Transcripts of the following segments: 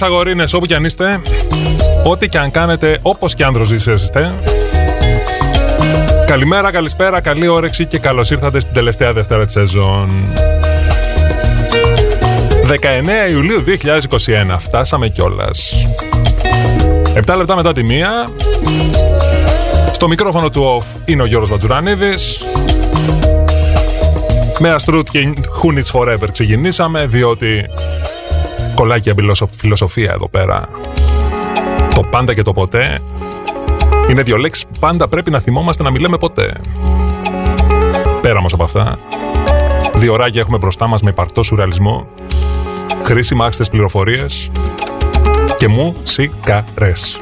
Κοριτσάρε, αγορίνες, όπου κι αν είστε, ό,τι κι αν κάνετε, όπως κι αν δροζήσεστε. Καλημέρα, καλησπέρα, καλή όρεξη και καλώς ήρθατε στην τελευταία Δευτέρα της σεζόν. 19 Ιουλίου 2021. Φτάσαμε κιόλας. 7 λεπτά μετά τη μία. Στο μικρόφωνο του off είναι ο Γιώργος Βατζουρανίδης. Με Αστρούτ και Who Needs Forever ξεκινήσαμε, διότι κολλάει και φιλοσοφία εδώ πέρα. Το πάντα και το ποτέ είναι δύο λέξεις που πάντα πρέπει να θυμόμαστε να μιλάμε ποτέ. Πέρα όμως από αυτά, δύο ωράκια έχουμε μπροστά μας με υπαρκτό σουρεαλισμό, χρήσιμα άξιτες πληροφορίες και μου σικαρές.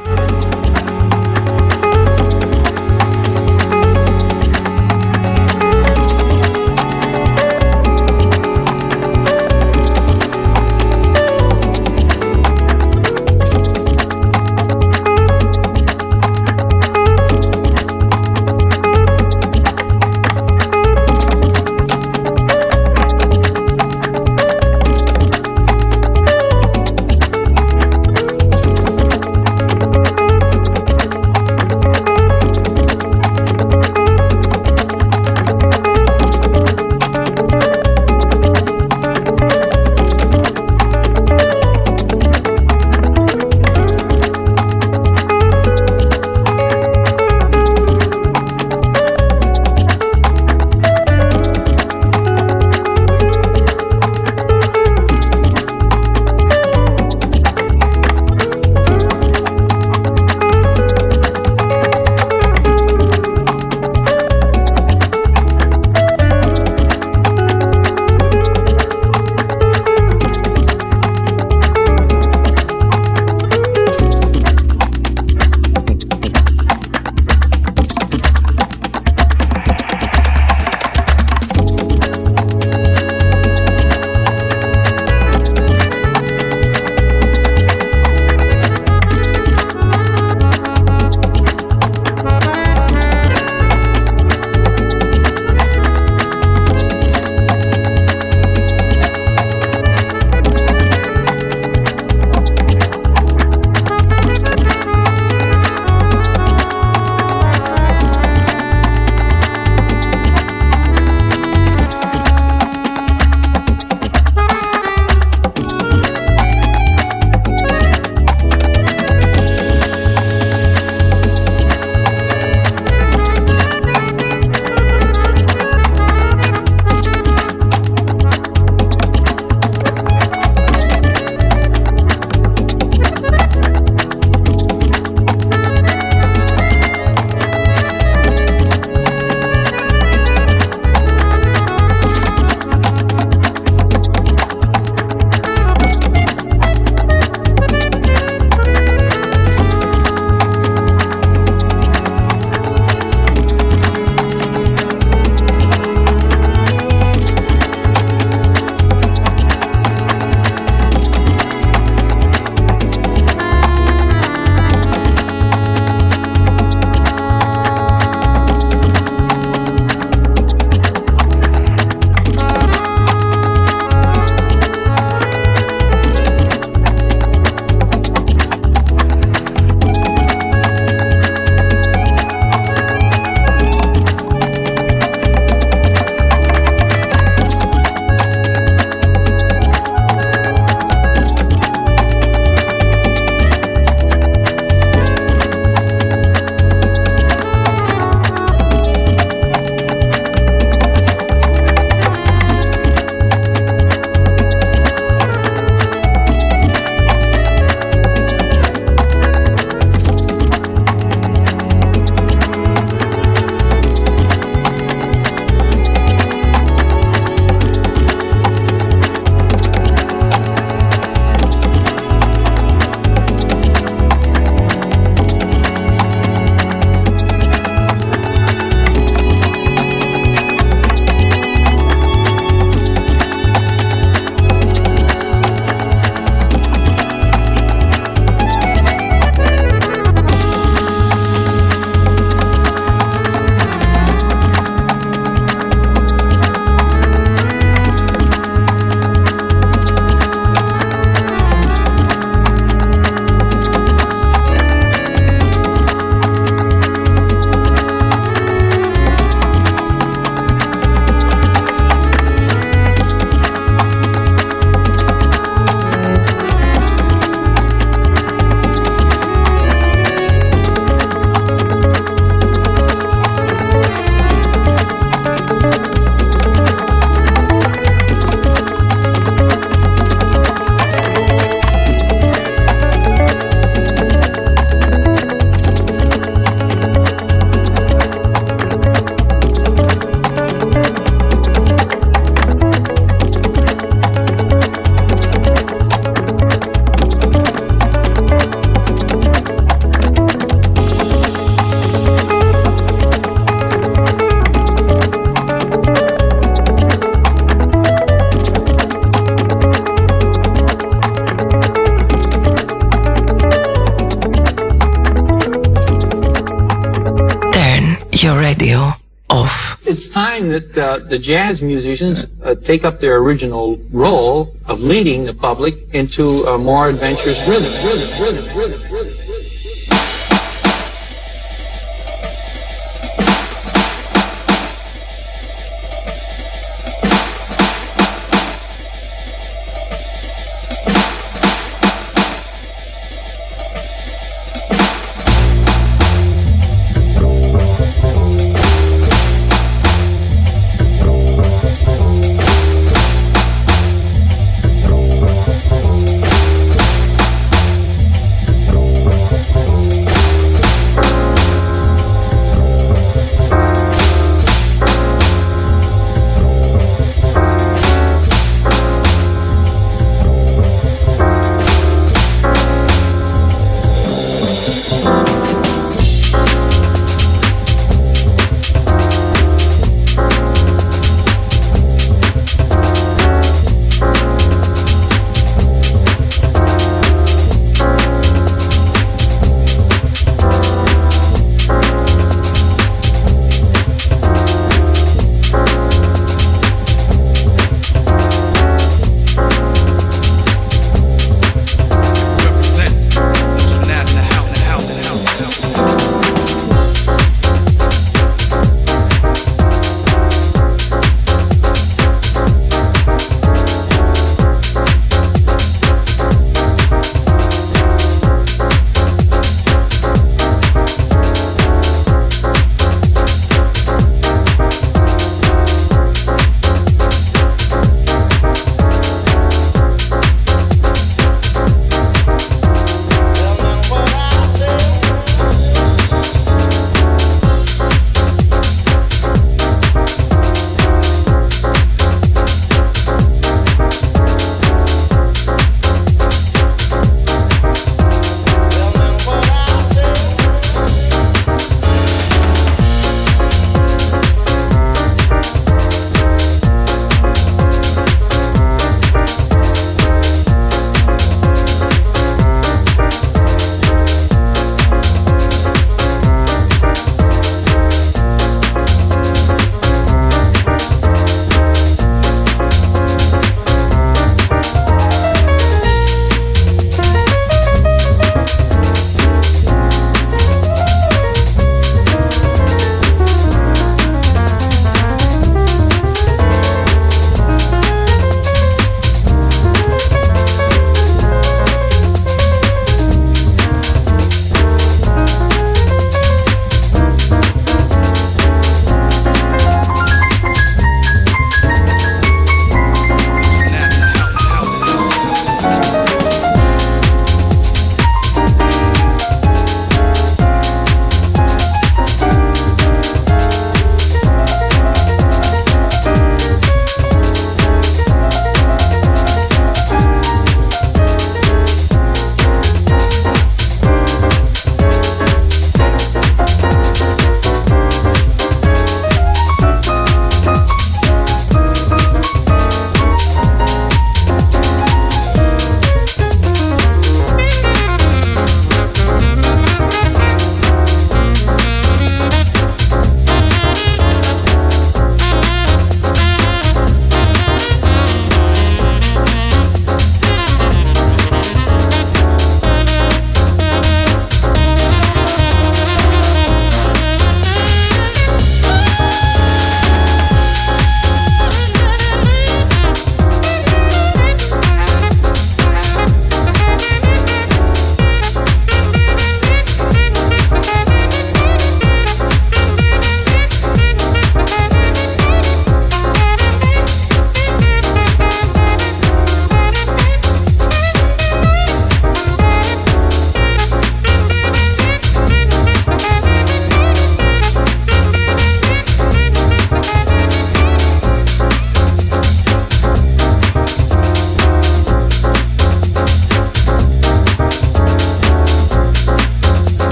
The jazz musicians uh, take up their original role of leading the public into a more adventurous rhythm. rhythm, rhythm, rhythm,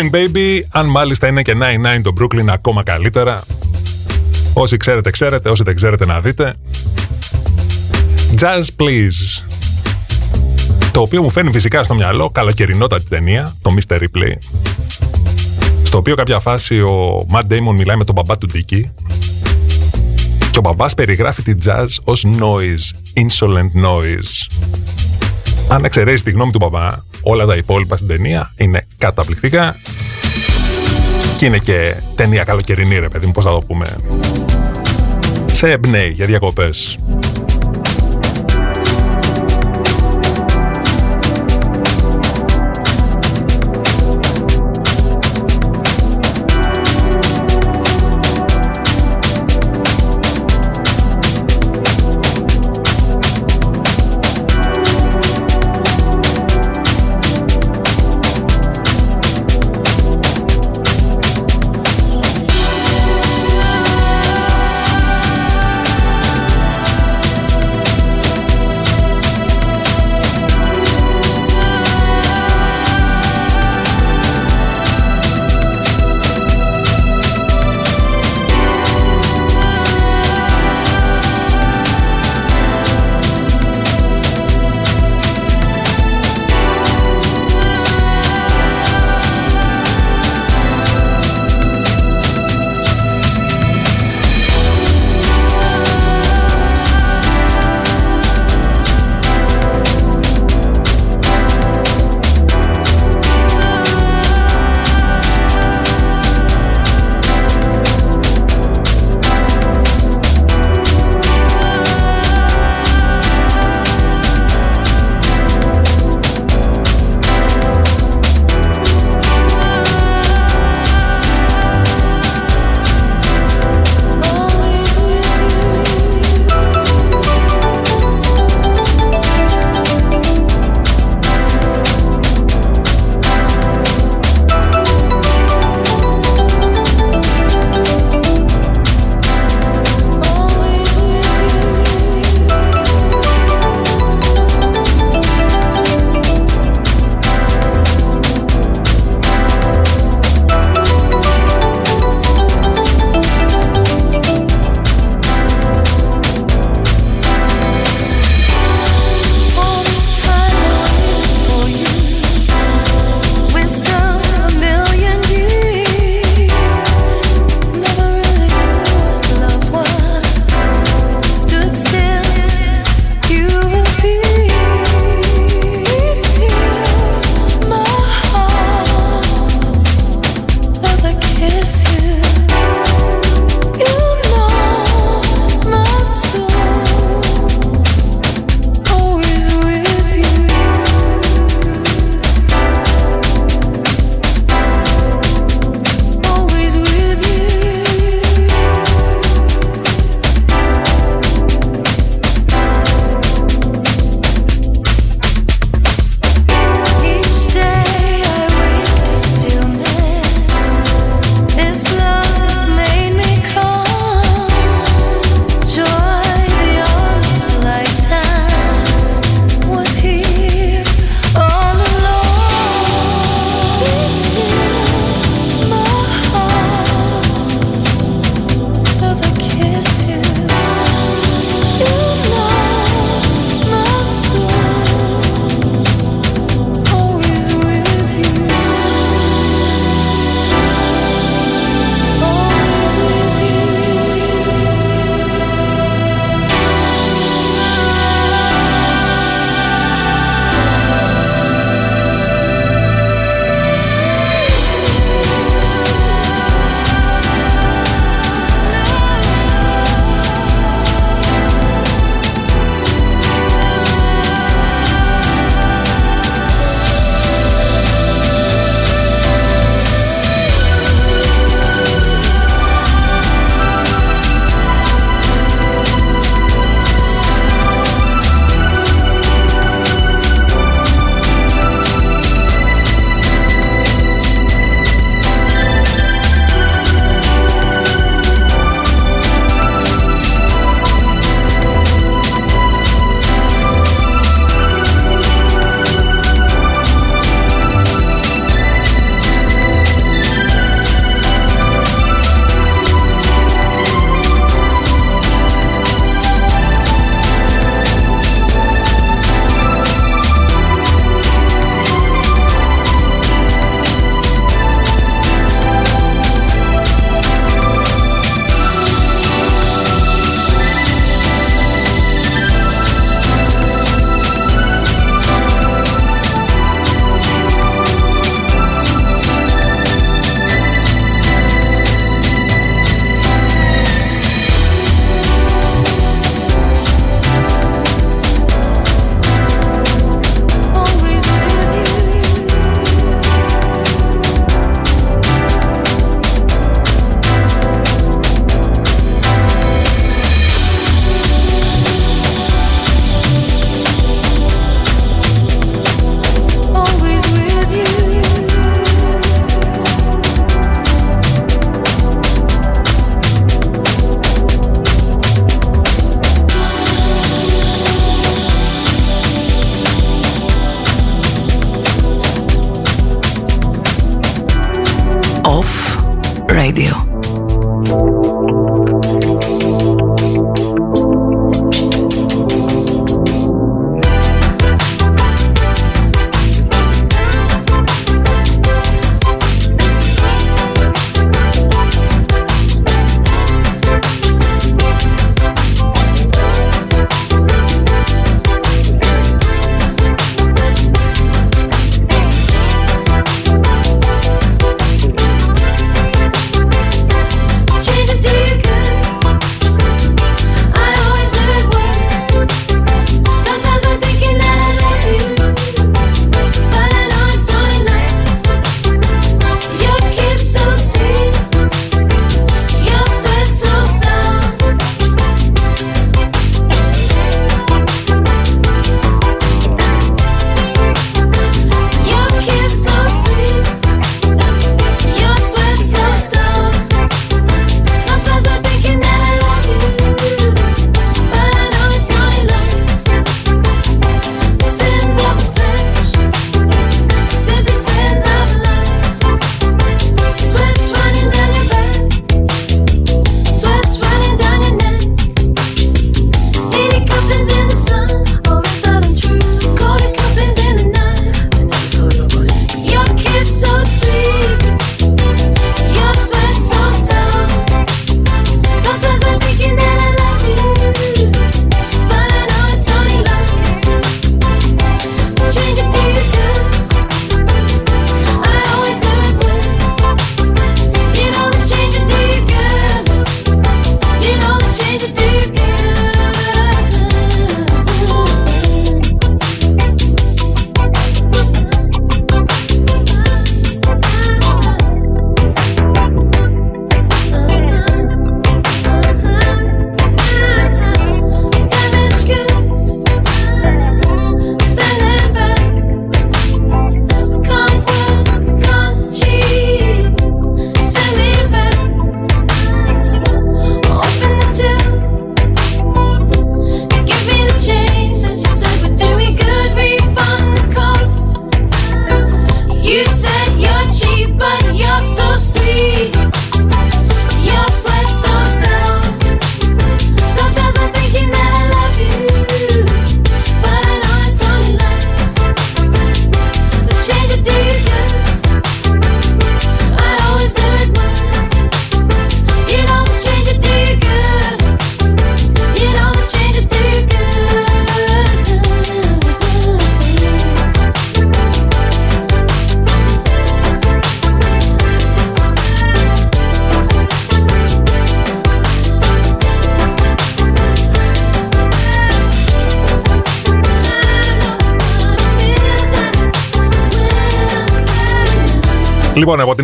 Brooklyn Baby, αν μάλιστα είναι και 9-9 το Brooklyn ακόμα καλύτερα. Όσοι ξέρετε, ξέρετε. Όσοι δεν ξέρετε, να δείτε. Jazz Please. Το οποίο μου φαίνει φυσικά στο μυαλό καλοκαιρινότατη ταινία, το Mr. Ripley. Στο οποίο κάποια φάση ο Matt Damon μιλάει με τον μπαμπά του Dicky και ο μπαμπάς περιγράφει τη jazz ως noise, insolent noise. Αν εξαιρέσει τη γνώμη του μπαμπά, όλα τα υπόλοιπα στην ταινία είναι καταπληκτικά και είναι και ταινία καλοκαιρινή ρε παιδί μου, πώς θα το πούμε. Σε εμπνέει για διακοπές.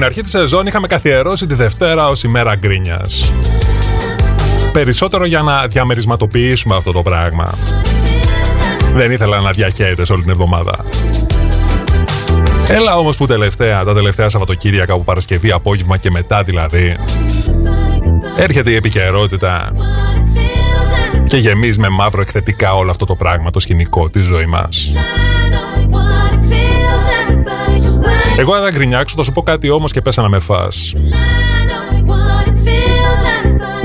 Αρχή της σεζόν είχαμε καθιερώσει τη Δευτέρα ως ημέρα γκρίνιας. Περισσότερο για να διαμερισματοποιήσουμε αυτό το πράγμα. Δεν ήθελα να διαχέεται όλη την εβδομάδα. Έλα όμως που τελευταία, τα τελευταία Σαββατοκύριακα από Παρασκευή, απόγευμα και μετά δηλαδή, έρχεται η επικαιρότητα και γεμίζει με μαύρο εκθετικά όλο αυτό το πράγμα, το σκηνικό, τη ζωή μας. Εγώ δεν θα γκρινιάξω, θα σου πω κάτι όμως και πέσα να με φας.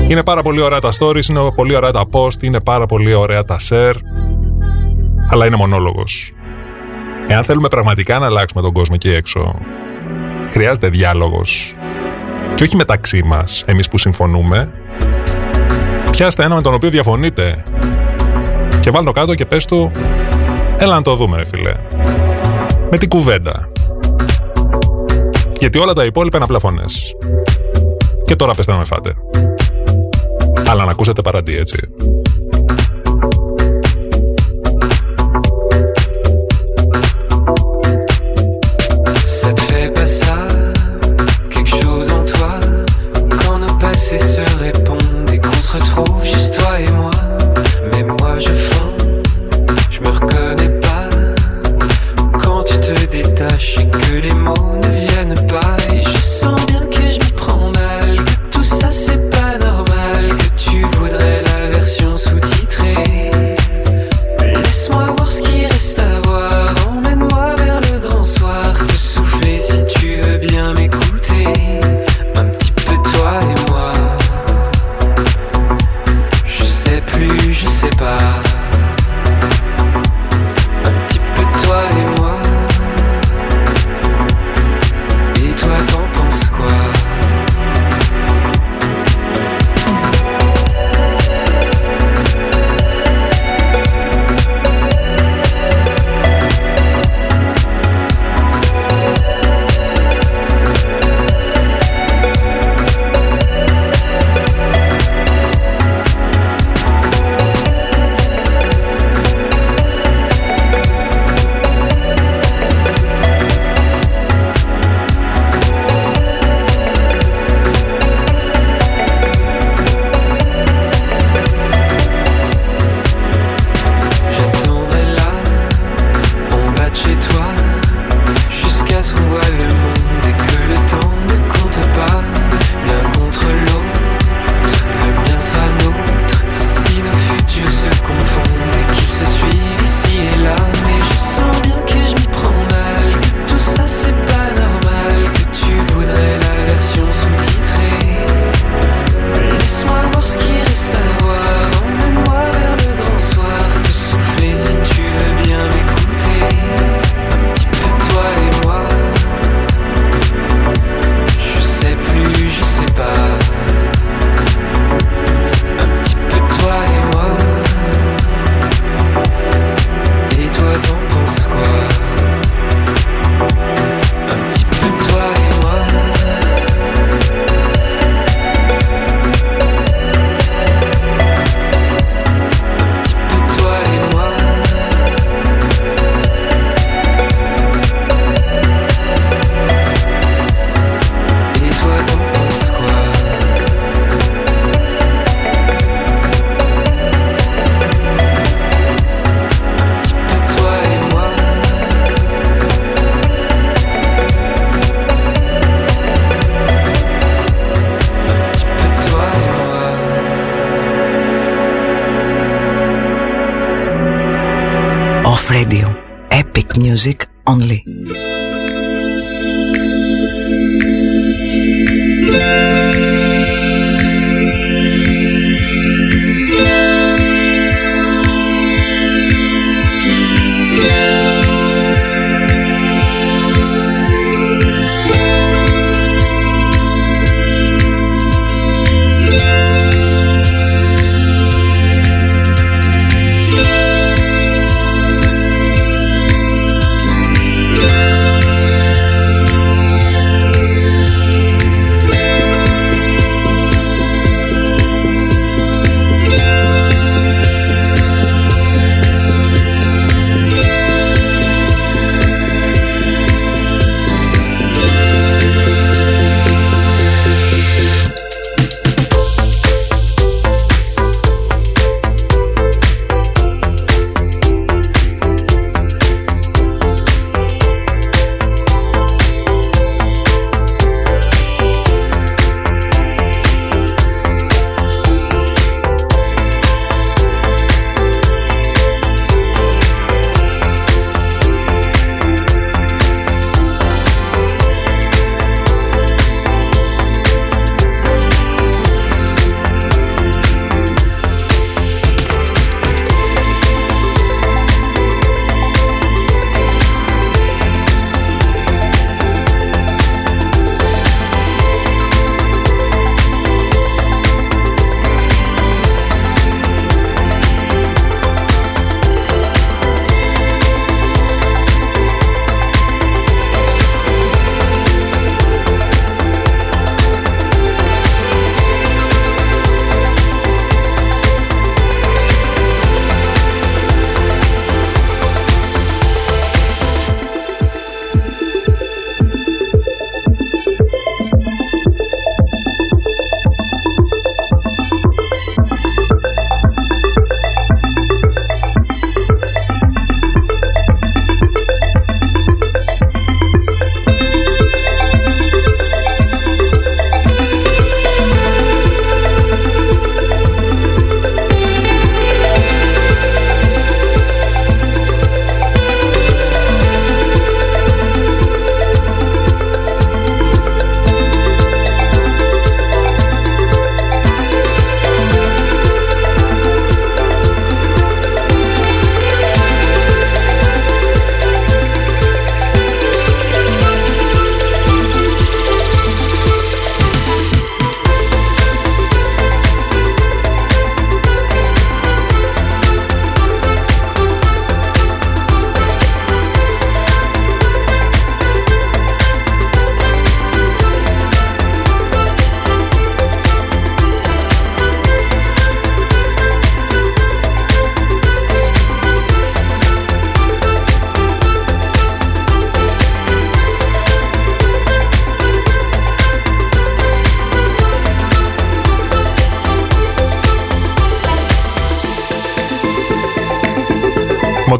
Είναι πάρα πολύ ωραία τα stories, είναι πολύ ωραία τα post, είναι πάρα πολύ ωραία τα share, αλλά είναι μονόλογος. Εάν θέλουμε πραγματικά να αλλάξουμε τον κόσμο εκεί έξω, χρειάζεται διάλογος. Και όχι μεταξύ μας, εμείς που συμφωνούμε, πιάστε ένα με τον οποίο διαφωνείτε και βάλ το κάτω και πες του έλα να το δούμε ρε φίλε. Με την κουβέντα. Γιατί όλα τα υπόλοιπα είναι απλά Και τώρα πέστε να με φάτε. Αλλά να ακούσετε παραντί, έτσι.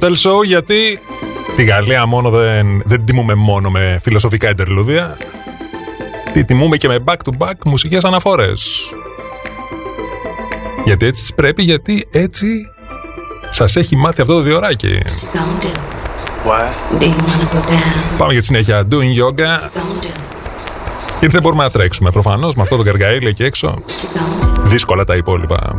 Motel Show γιατί τη Γαλλία μόνο δεν, δεν τιμούμε μόνο με φιλοσοφικά εντερλούδια. Τη τιμούμε και με back-to-back μουσικές αναφορές. Γιατί έτσι πρέπει, γιατί έτσι σας έχει μάθει αυτό το διοράκι. Πάμε για τη συνέχεια. Doing yoga. Γιατί δεν μπορούμε να τρέξουμε προφανώς με αυτό το καργαίλι εκεί έξω. Δύσκολα τα υπόλοιπα.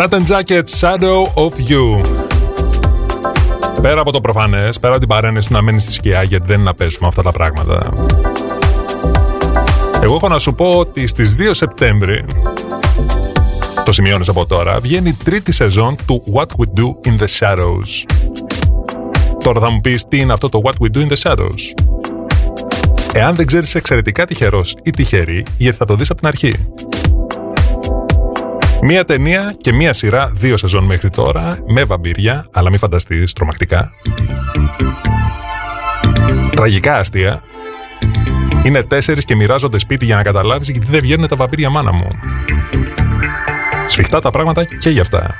Satin Jacket, Shadow of You. Πέρα από το προφανές, πέρα από την παρένεση του να μένει στη σκιά, γιατί δεν είναι να πέσουμε αυτά τα πράγματα. Εγώ έχω να σου πω ότι στις 2 Σεπτέμβρη, το σημειώνεις από τώρα, βγαίνει η τρίτη σεζόν του What We Do in the Shadows. Τώρα θα μου πεις τι είναι αυτό το What We Do in the Shadows; Εάν δεν ξέρεις εξαιρετικά τυχερός ή τυχερή, γιατί θα το δεις από την αρχή. Μία ταινία και μία σειρά, δύο σεζόν μέχρι τώρα, με βαμπύρια, αλλά μην φανταστείς τρομακτικά. Τραγικά αστεία. Είναι τέσσερις και μοιράζονται σπίτι για να καταλάβεις γιατί δεν βγαίνουν τα βαμπύρια μάνα μου. Σφιχτά τα πράγματα και γι' αυτά.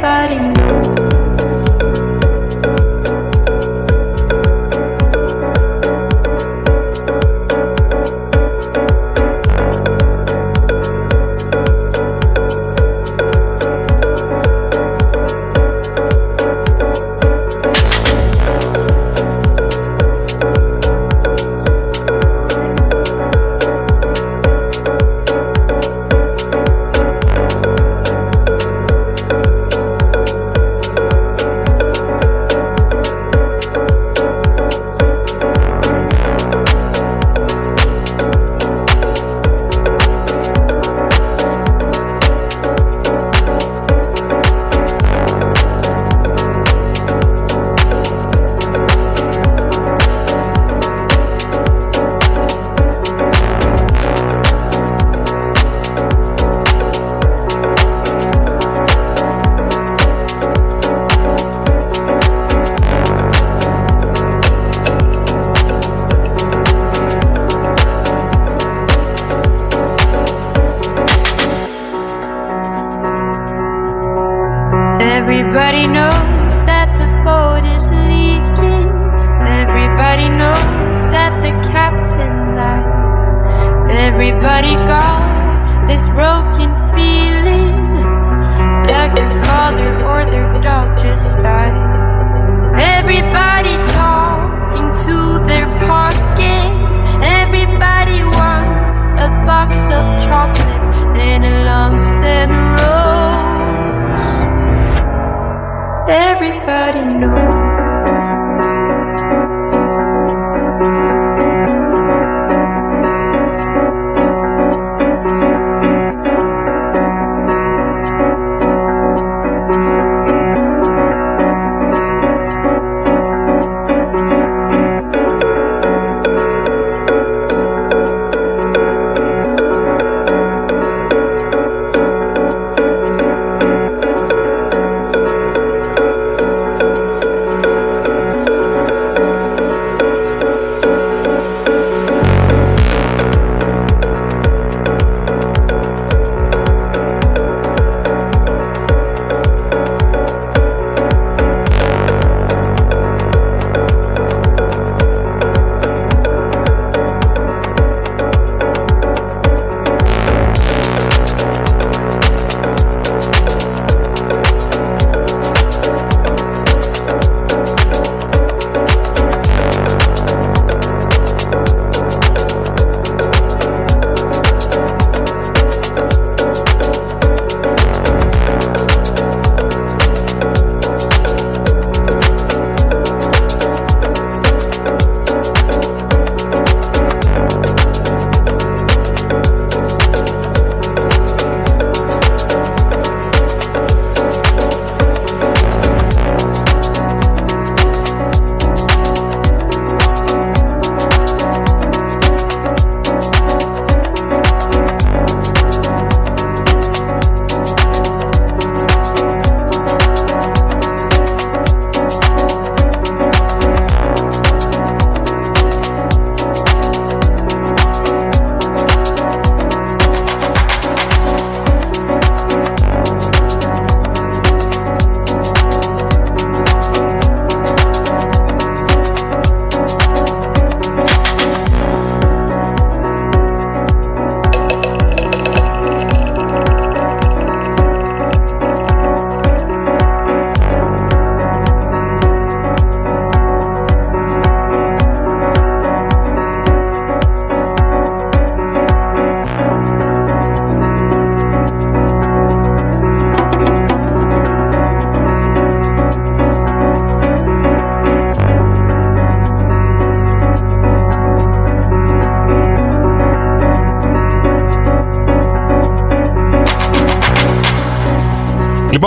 Everybody knows.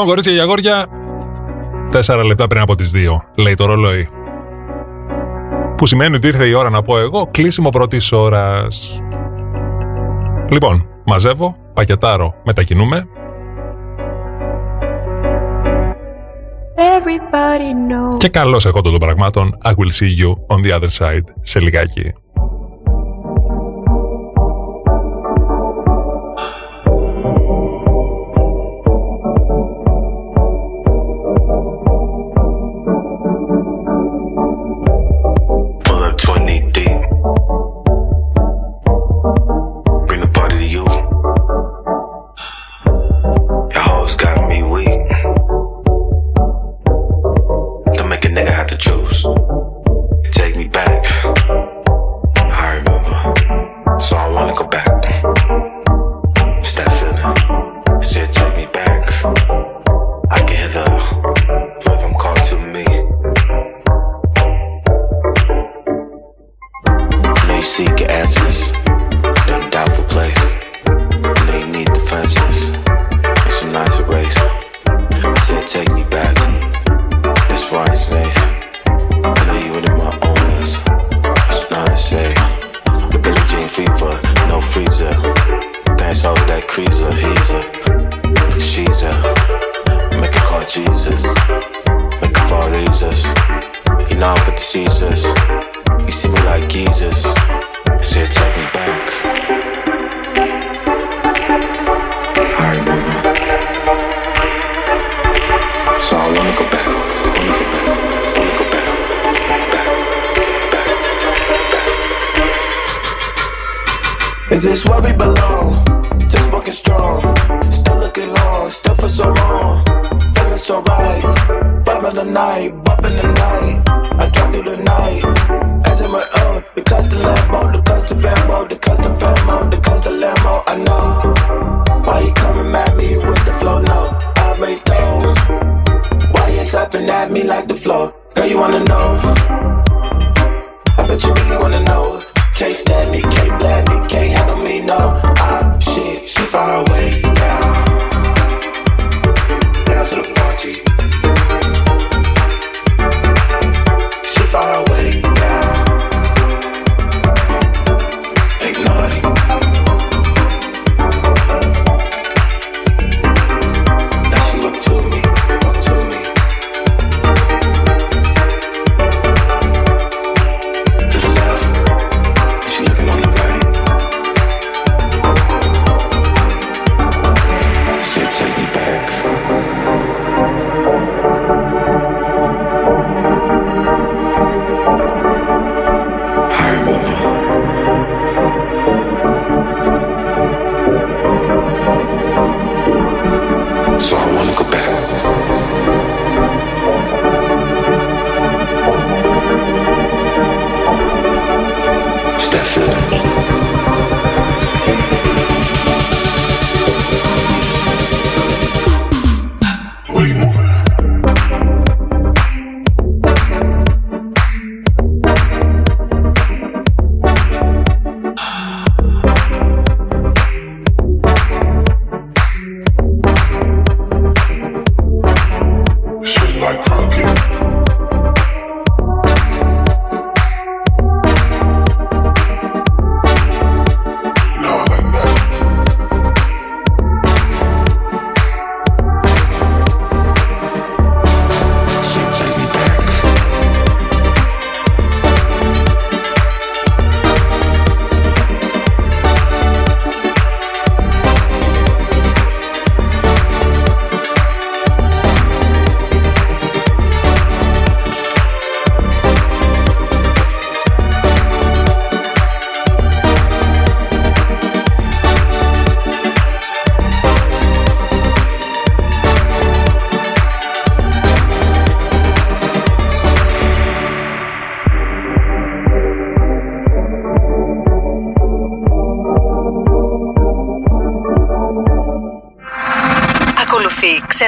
Λοιπόν, κορίτσια για αγόρια, 4 λεπτά πριν από τις 2, λέει το ρολόι. Που σημαίνει ότι ήρθε η ώρα να πω εγώ κλείσιμο πρώτης ώρας. Λοιπόν, μαζεύω, πακετάρω, μετακινούμε. Και καλώς εγώ των πραγμάτων. I will see you on the other side σε λιγάκι. The custom Lambo, the custom Famo, the custom limo. I know. Why you coming at me with the flow? No, I ain't though. Why you tapping at me like the flow? Girl, you wanna know? I bet you really wanna know. Can't stand me, can't blame me, can't handle me, no. Ah, shit, she far away.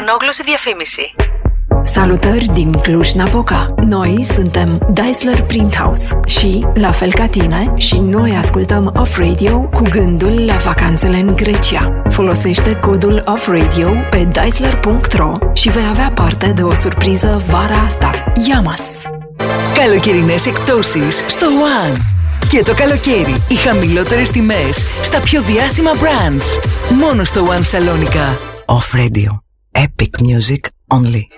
στενόγλωση διαφήμιση. Salutări din Cluj-Napoca! Noi suntem Daisler Printhouse și, la fel ca tine, și noi ascultăm Off Radio cu gândul la vacanțele în Grecia. Folosește codul Off Radio pe daisler.ro și vei avea parte de o surpriză vara asta. Yamas! Καλοκαιρινές εκτόσεις στο One! Και το καλοκαίρι, οι χαμηλότερες τιμές στα πιο διάσημα brands. Μόνο στο One Salonica. Off Radio. Music Only.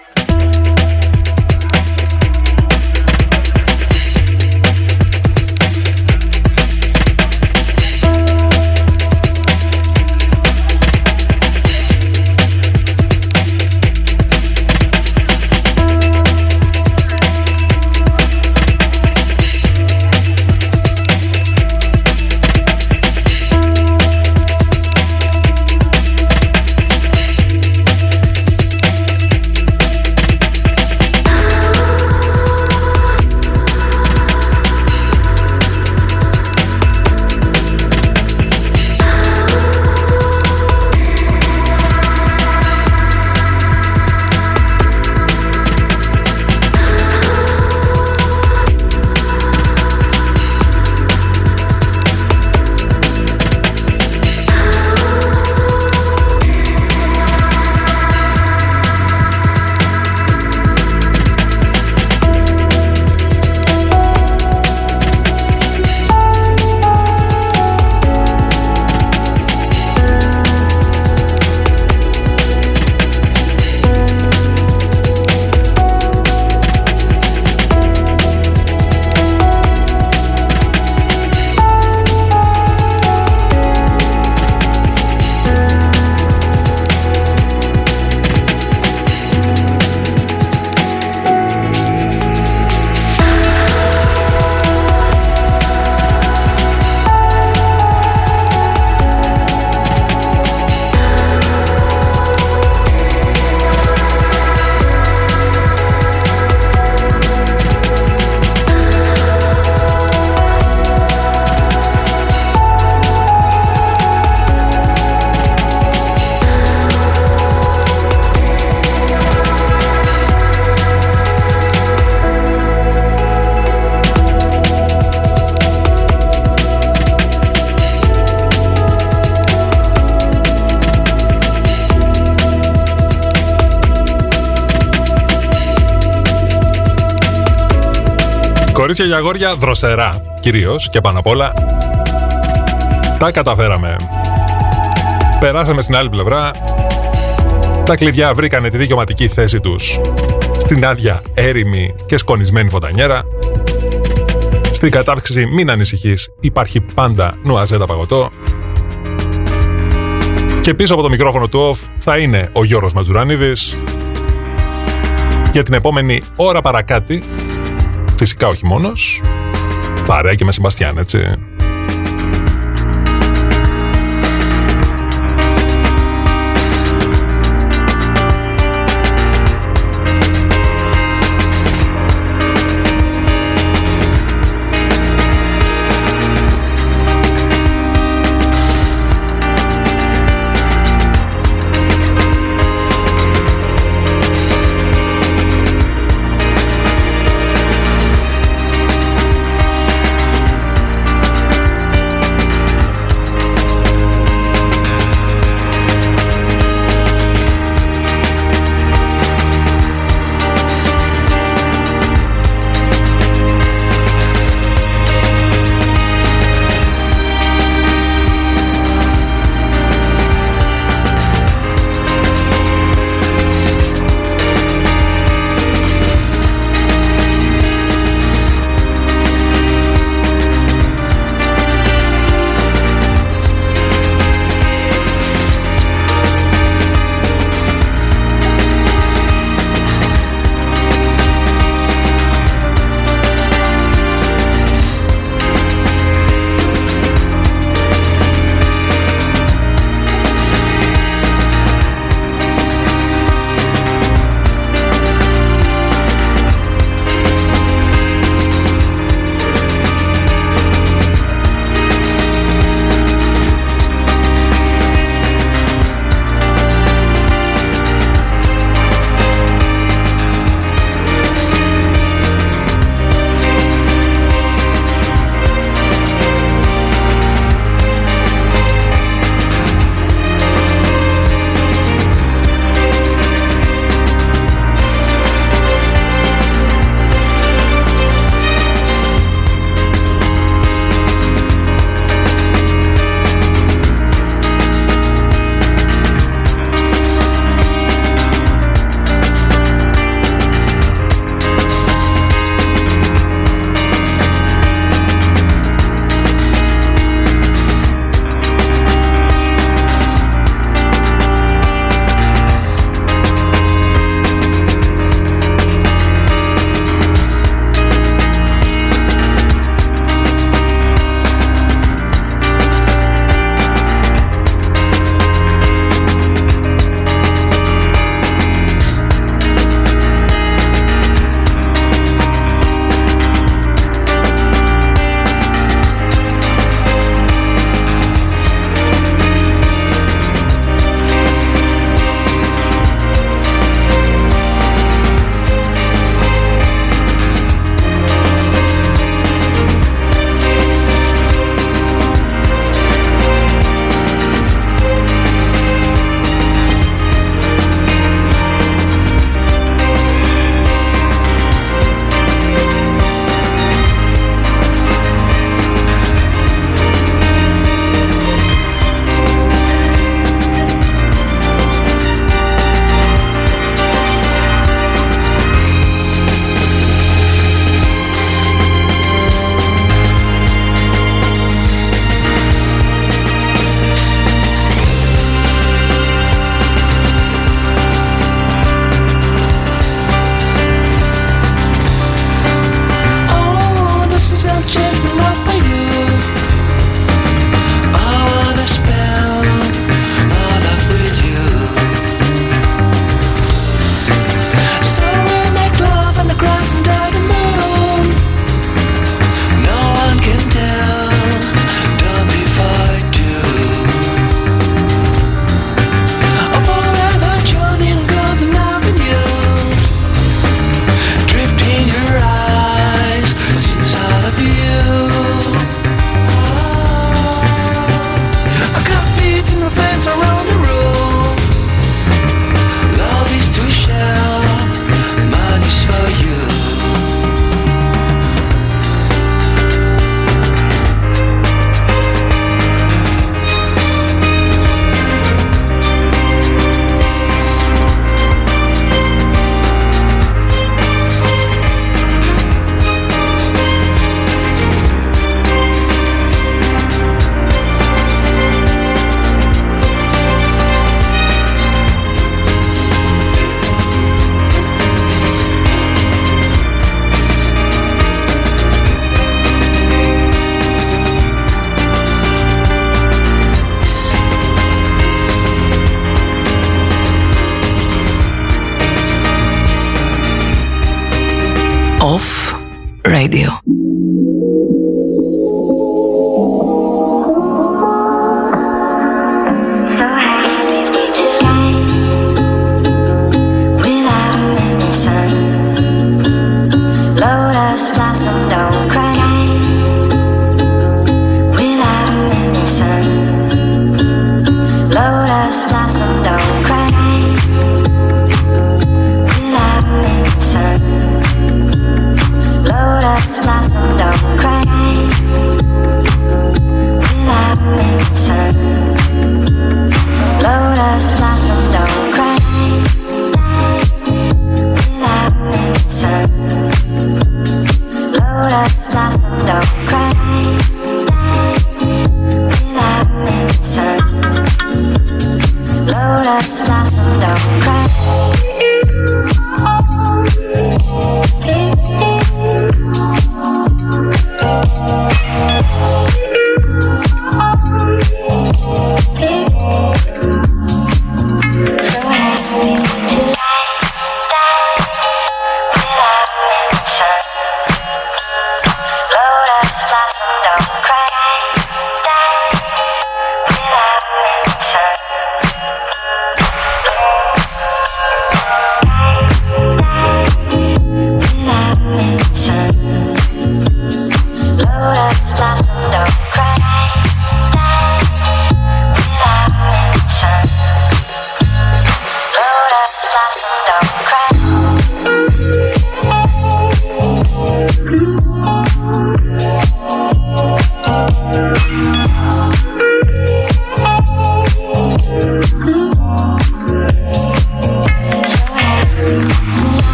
Για αγόρια δροσερά, κυρίως και πάνω απ' όλα. Τα καταφέραμε. Περάσαμε στην άλλη πλευρά. Τα κλειδιά βρήκανε τη δικαιωματική θέση τους στην άδεια, έρημη και σκονισμένη φωτανιέρα. Στην κατάψυξη μην ανησυχείς, υπάρχει πάντα νουαζέτα παγωτό. Και πίσω από το μικρόφωνο του off θα είναι ο Γιώργος Ματζουράνιδης για την επόμενη ώρα παρακάτι Φυσικά όχι μόνος. Παρέα και με Σεμπαστιάν, έτσι.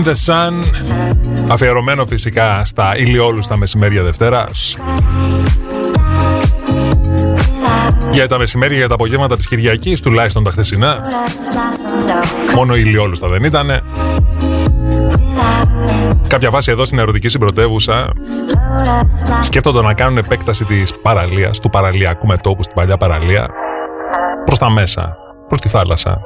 In the Sun Αφιερωμένο φυσικά στα ηλιόλους στα μεσημέρια Δευτέρας. Για τα μεσημέρια για τα απογεύματα της Κυριακής Τουλάχιστον τα χθεσινά. Μόνο ηλιόλουστα δεν ήτανε. Κάποια βάση εδώ στην ερωτική συμπρωτεύουσα. Σκέφτονται να κάνουν επέκταση της παραλίας, του παραλιακού μετόπου στην παλιά παραλία προς τα μέσα, προς τη θάλασσα.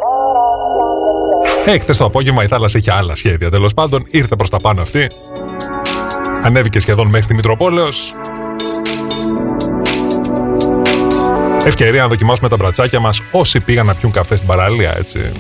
Ε, χθες το απόγευμα η θάλασσα είχε άλλα σχέδια. Τέλος πάντων, ήρθε προς τα πάνω αυτή. Ανέβηκε σχεδόν μέχρι τη Μητροπόλεως. Ευκαιρία να δοκιμάσουμε τα μπρατσάκια μας όσοι πήγαν να πιούν καφέ στην παραλία, έτσι.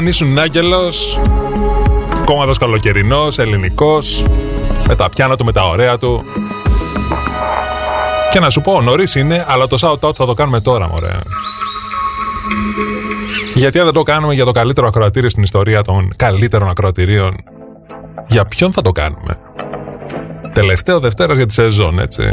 Στάργο, κανείς σου άγγελος, κόμματος καλοκαιρινός, ελληνικός, με τα πιάνα του, με τα ωραία του. Και να σου πω, νωρίς είναι, αλλά το shout-out θα το κάνουμε τώρα, μωρέ. Γιατί δεν το κάνουμε για το καλύτερο ακροατήριο στην ιστορία των καλύτερων ακροατηρίων. Για ποιον θα το κάνουμε; Τελευταίο Δευτέρας για τη σεζόν, έτσι.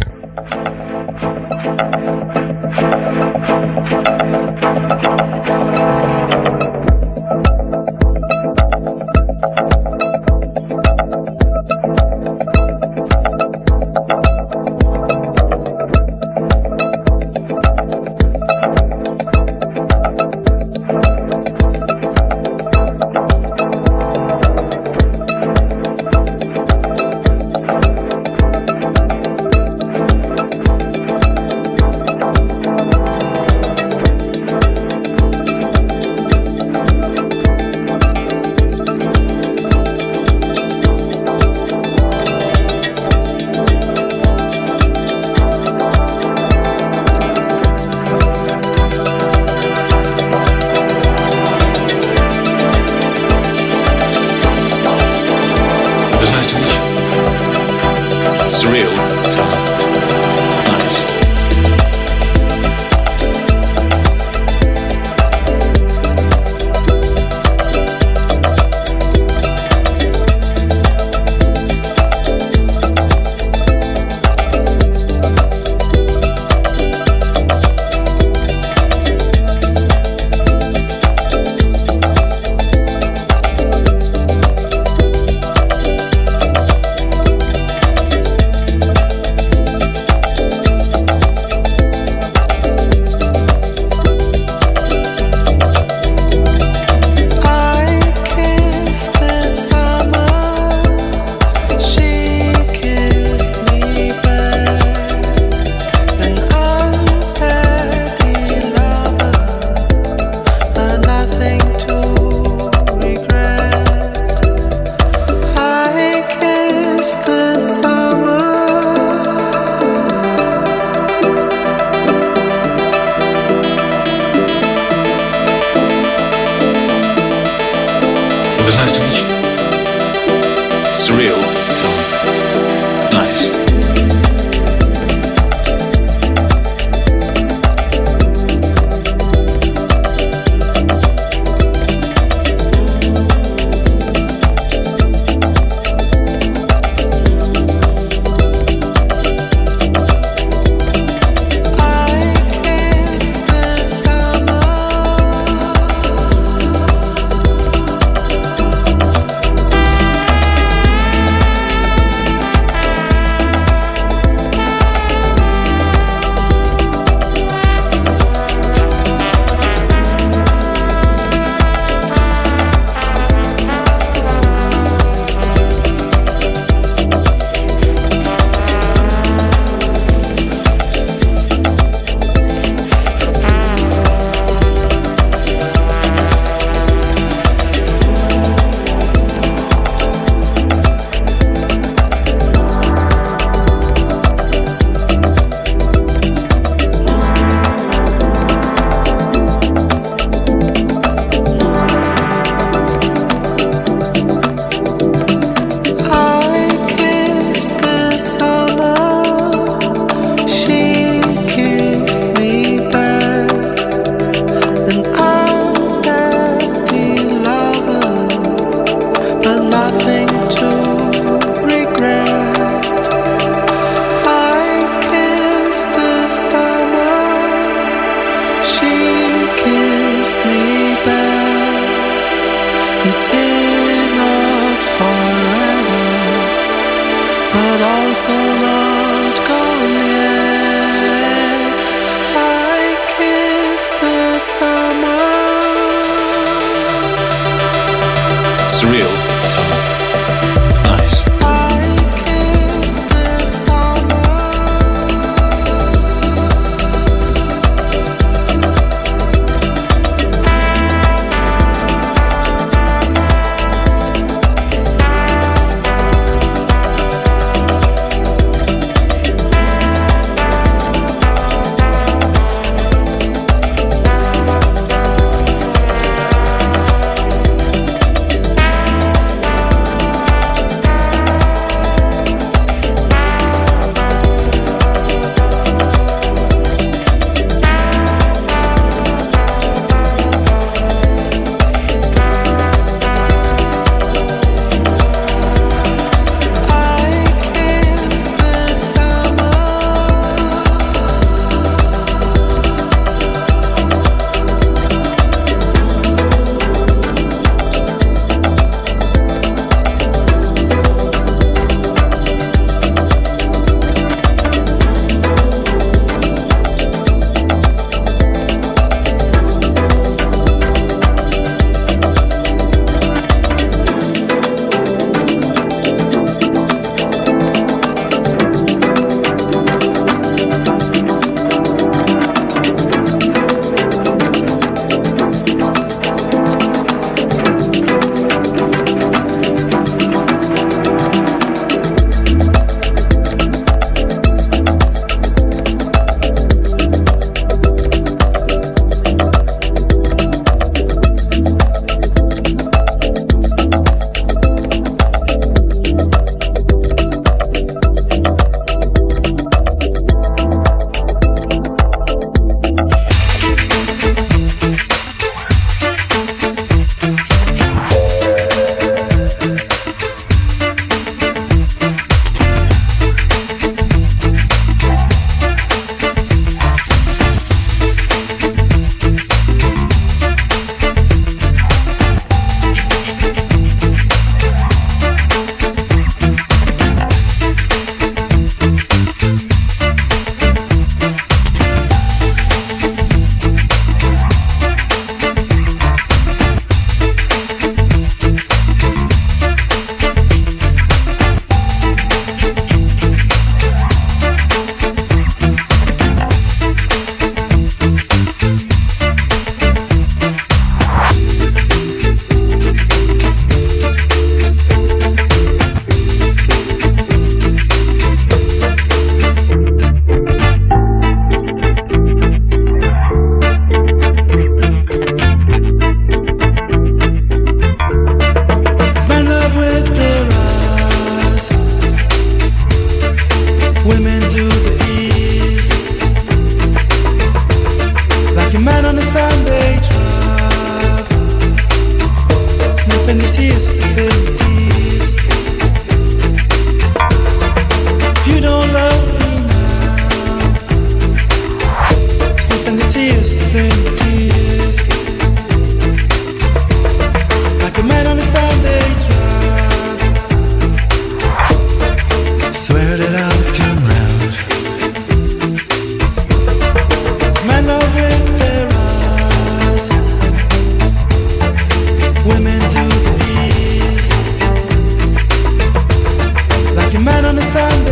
understand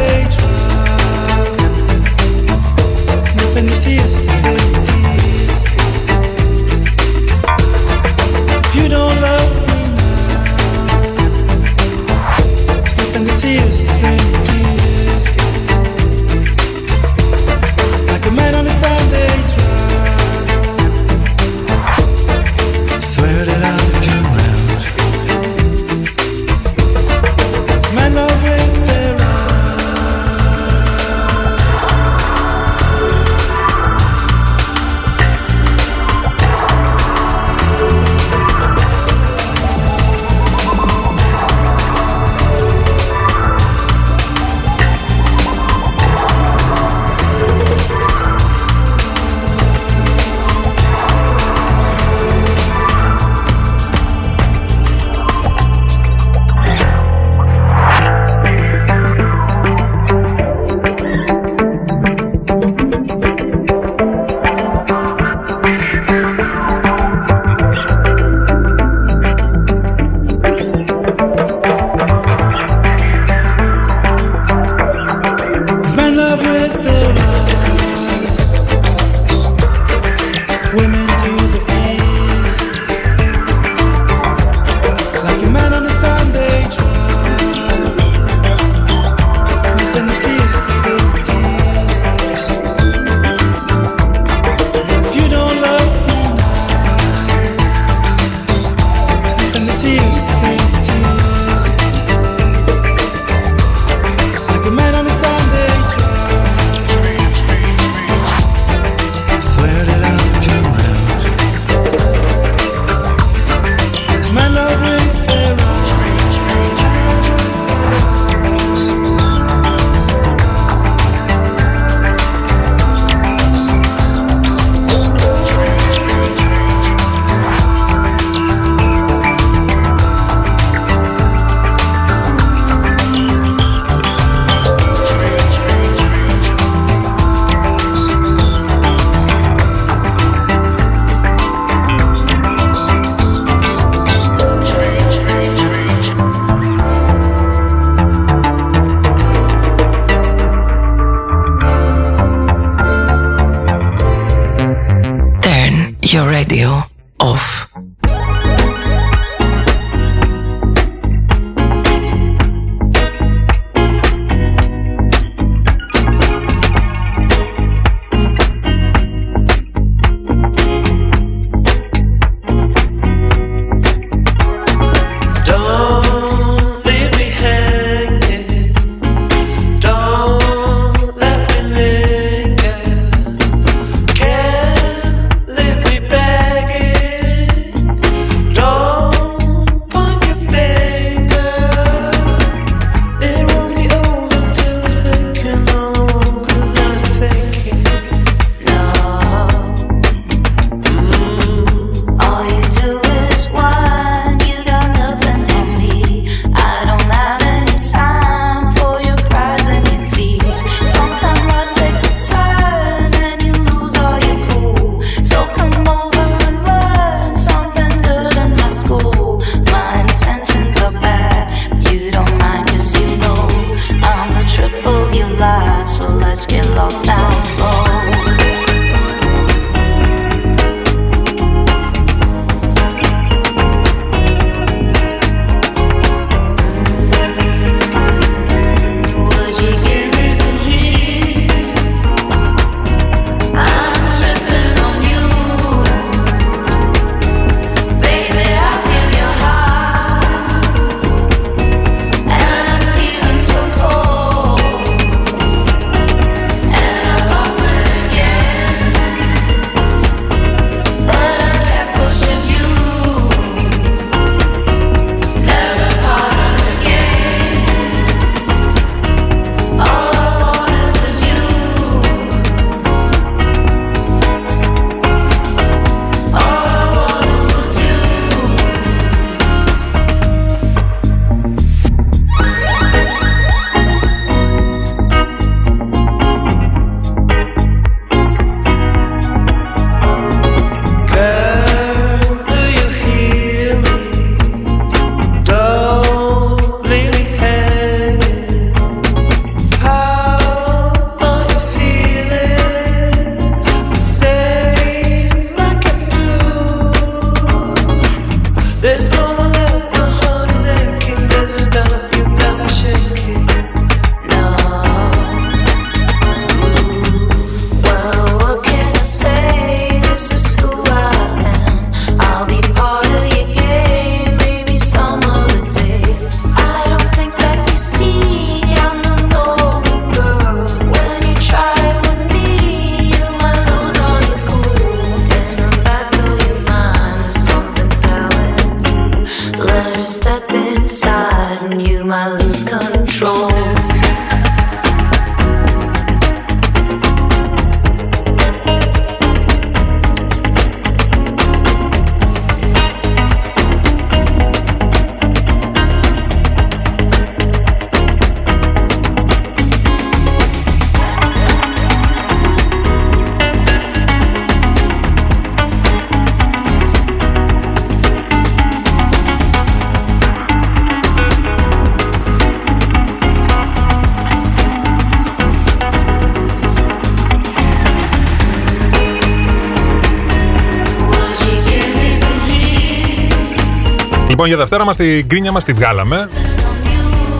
Λοιπόν, για Δευτέρα μας την κρίνια μας τη βγάλαμε.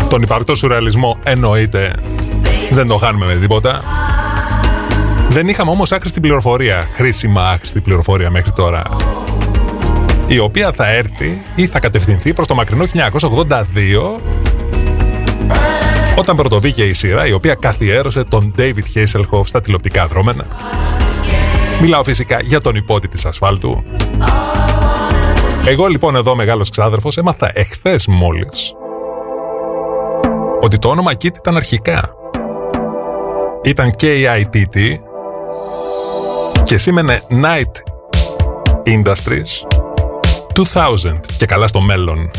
Τον υπαρκτό σουρεαλισμό εννοείται δεν το χάνουμε με τίποτα. Δεν είχαμε όμως άχρηστη πληροφορία, χρήσιμα άχρηστη πληροφορία μέχρι τώρα. Η οποία θα έρθει ή θα κατευθυνθεί προς το μακρινό 1982 όταν πρωτοβήκε η σειρά η οποία καθιέρωσε τον David Hasselhoff στα τηλεοπτικά δρόμενα. Μιλάω φυσικά για τον υπότη της ασφάλτου, εγώ λοιπόν εδώ μεγάλος ξάδερφος έμαθα εχθές μόλις ότι το όνομα Kit ήταν αρχικά. Ήταν K-I-T-T και σήμαινε Night Industries 2000 και καλά στο μέλλον.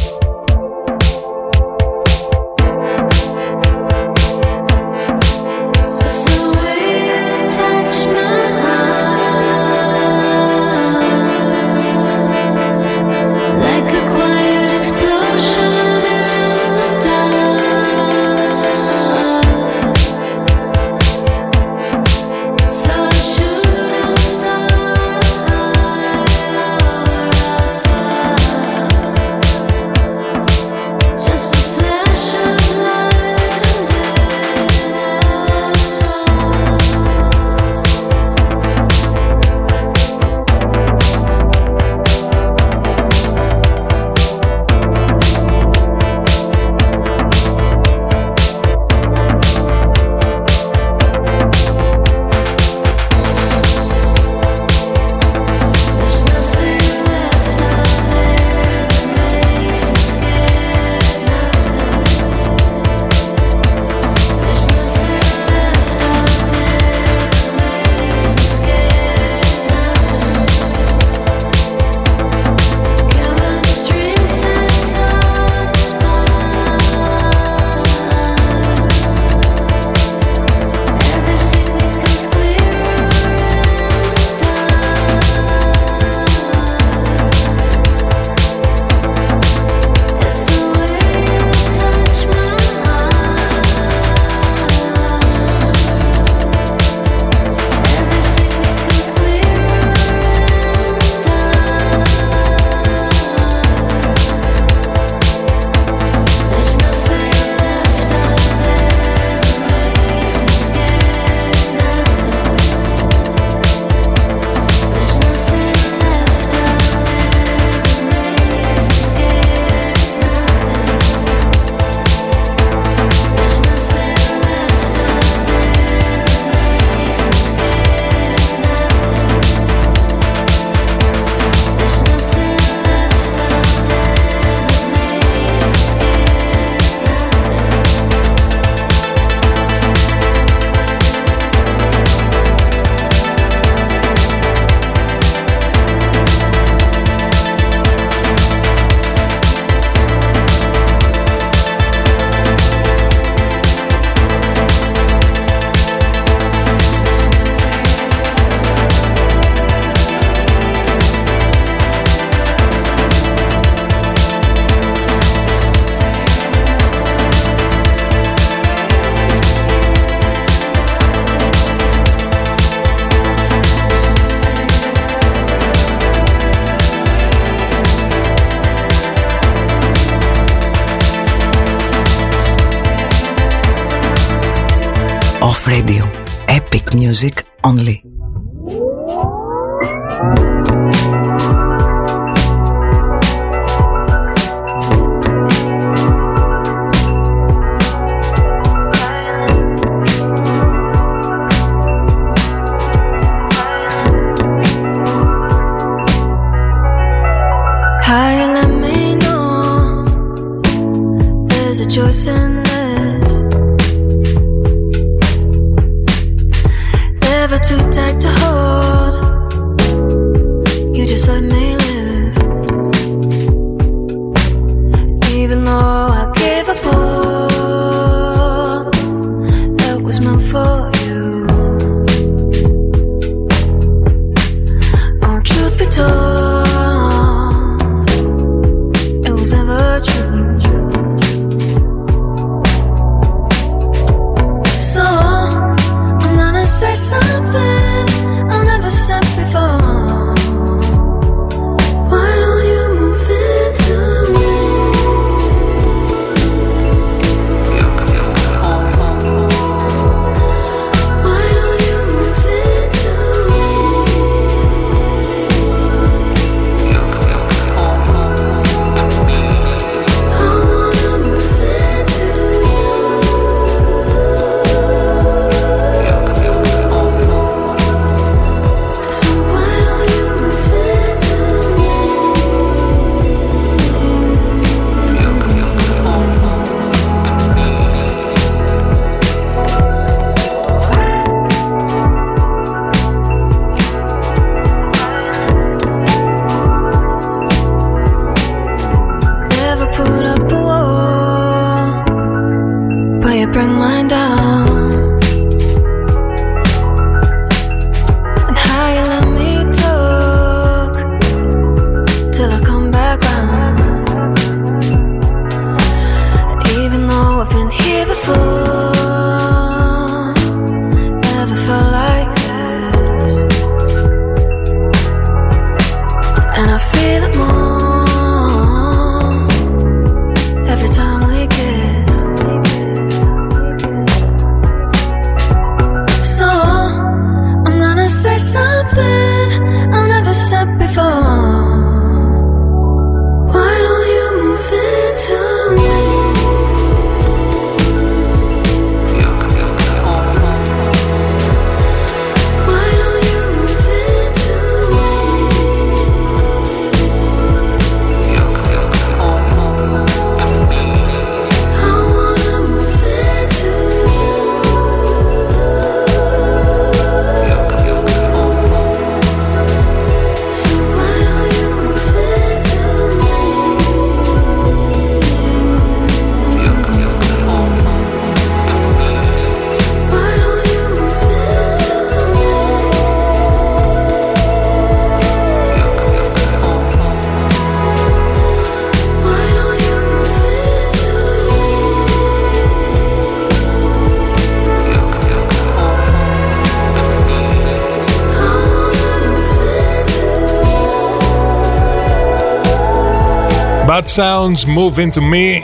Bad Sounds Move Into Me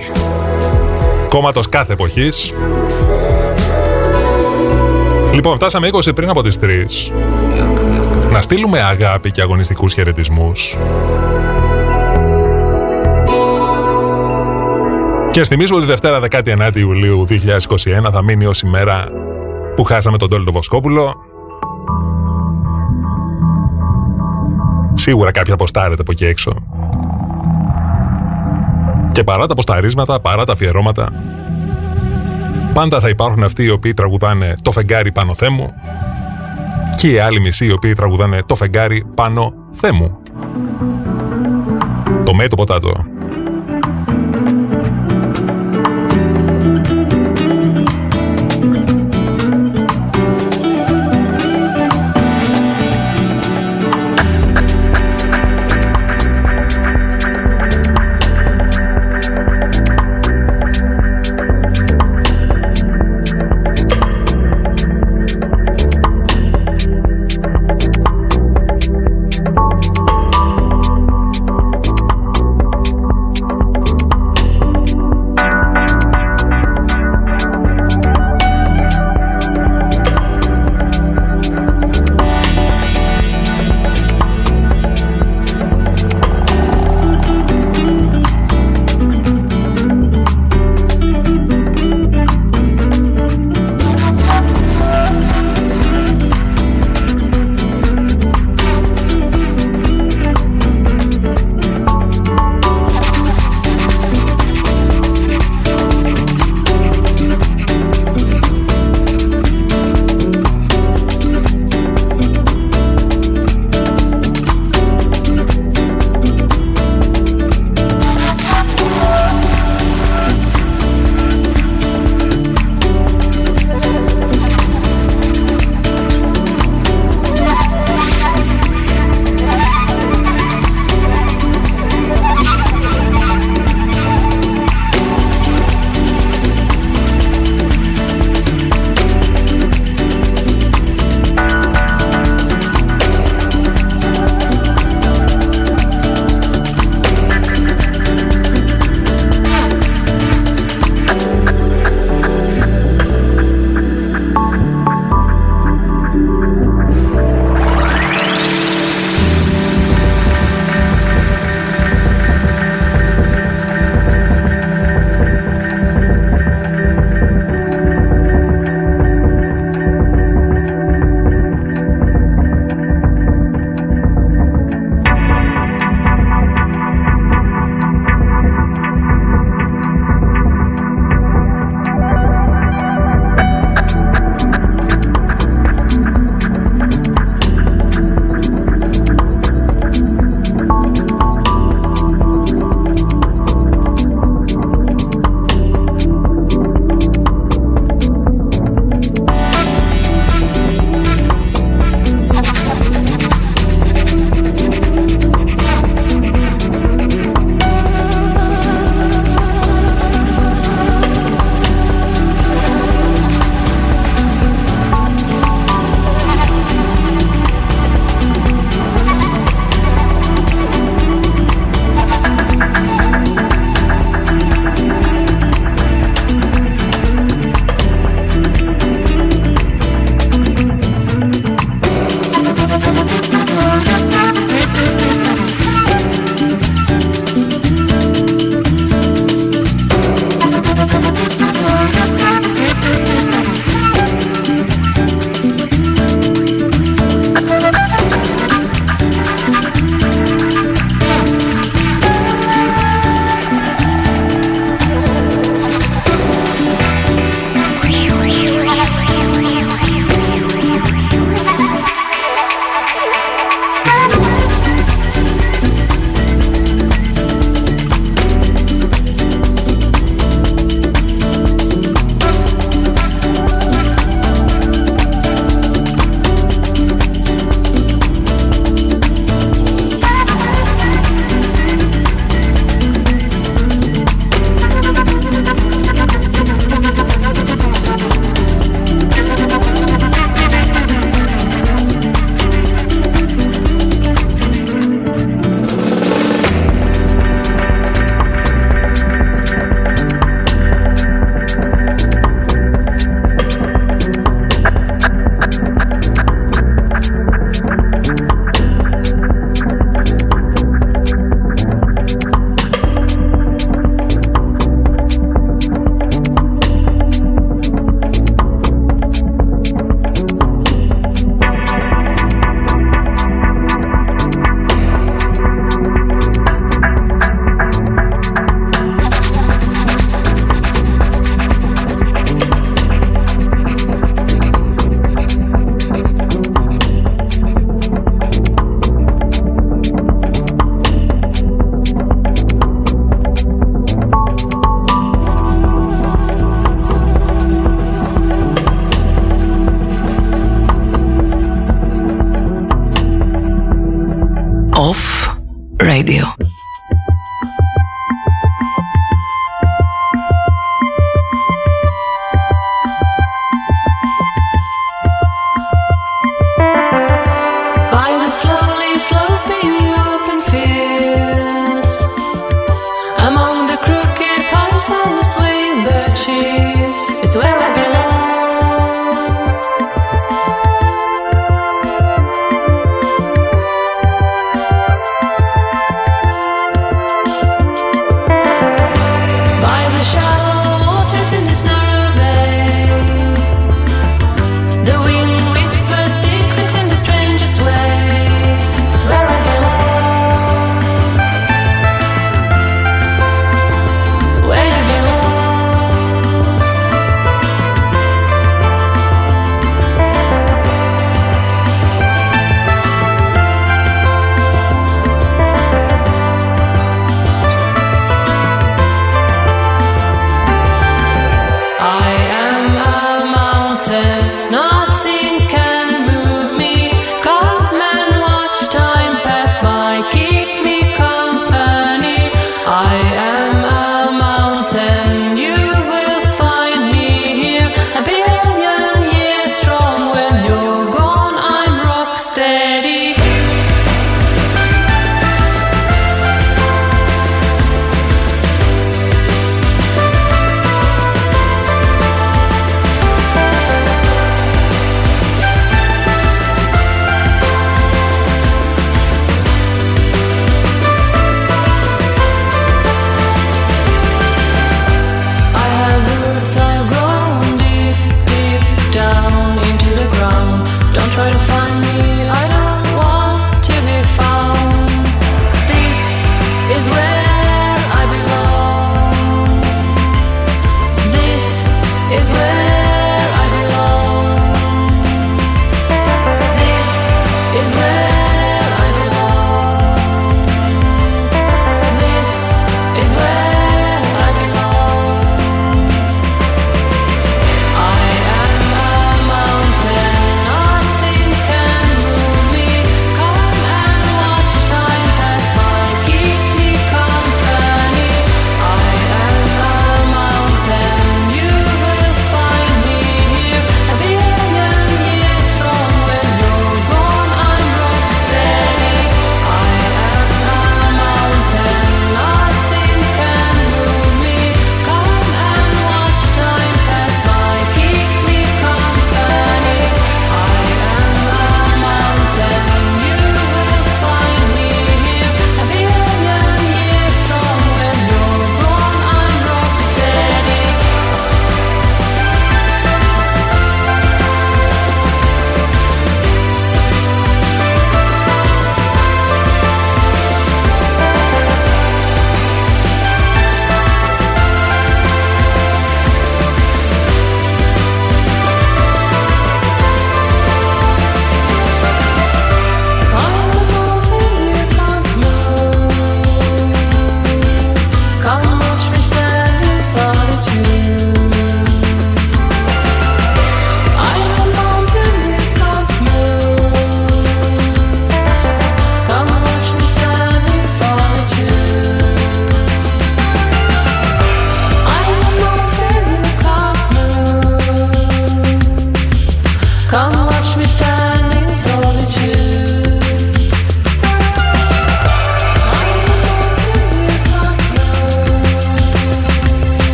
Κόμματος κάθε εποχής Λοιπόν, φτάσαμε 20 πριν από τις 3 Να στείλουμε αγάπη και αγωνιστικούς χαιρετισμούς. Και θυμίζουμε ότι Δευτέρα 19 Ιουλίου 2021 θα μείνει ως ημέρα που χάσαμε τον Τόλι Βοσκόπουλο. Σίγουρα κάποια αποστάρετε από εκεί έξω. Και παρά τα ποσταρίσματα, παρά τα αφιερώματα, πάντα θα υπάρχουν αυτοί οι οποίοι τραγουδάνε το φεγγάρι πάνω θέμου και οι άλλοι μισοί οι οποίοι τραγουδάνε το φεγγάρι πάνω θέμου. Το μέτωπο ποτάτο.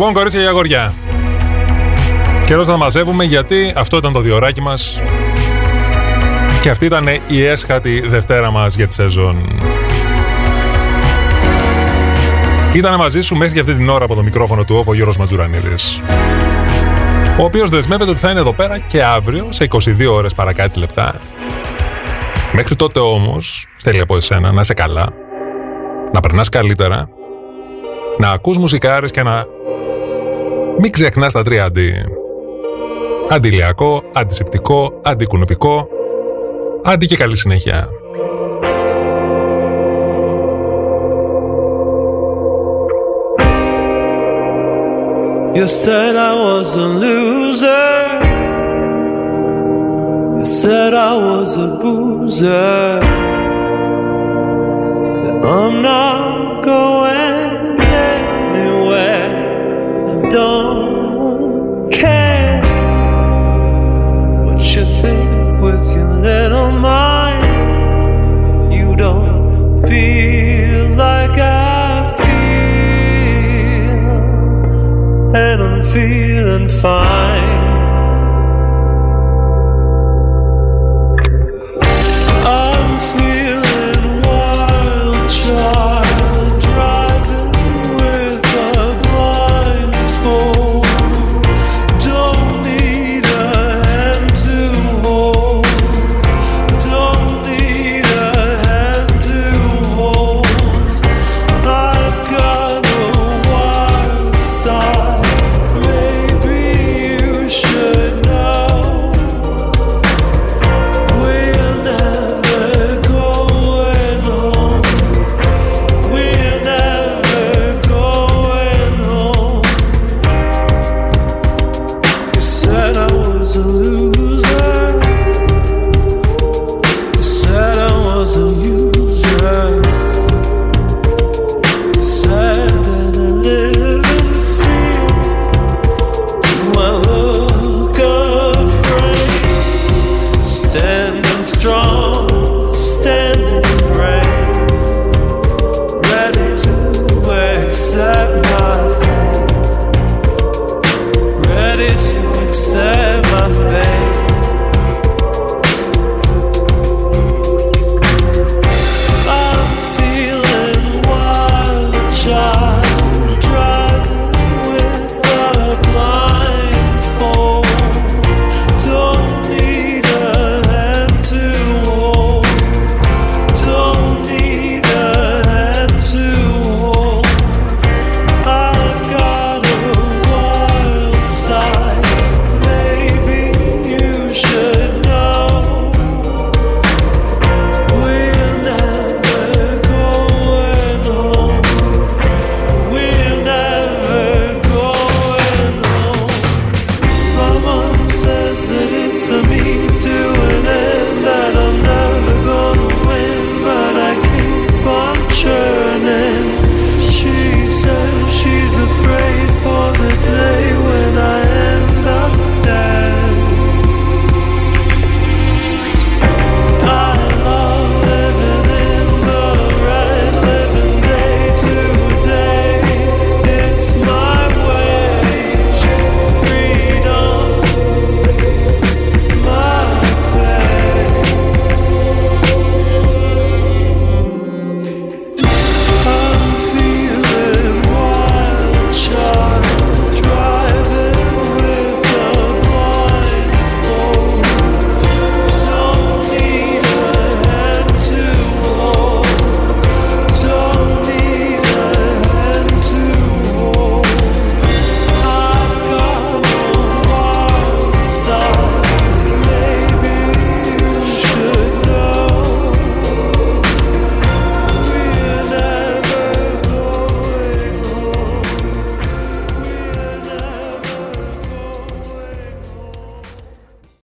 Λοιπόν, κορίτσια και αγόρια. Καιρός να μαζεύουμε γιατί αυτό ήταν το διοράκι μας και αυτή ήταν η έσχατη Δευτέρα μας για τη σεζόν. Ήταν μαζί σου μέχρι αυτή την ώρα από το μικρόφωνο του όφο Γιώργος Ματζουρανίδης ο οποίος δεσμεύεται ότι θα είναι εδώ πέρα και αύριο σε 22 ώρες παρακάτω λεπτά. Μέχρι τότε όμως θέλει από εσένα να είσαι καλά, να περνάς καλύτερα, να ακούς μουσικάρες και να μην ξεχνάς τα τρία αντί. Αντιλιακό, αντισηπτικό, αντικουνουπικό, αντί και καλή συνέχεια. You said I was a loser. You said I was a boozer. That I'm not going don't care what you think with your little mind. You don't feel like I feel, and I'm feeling fine.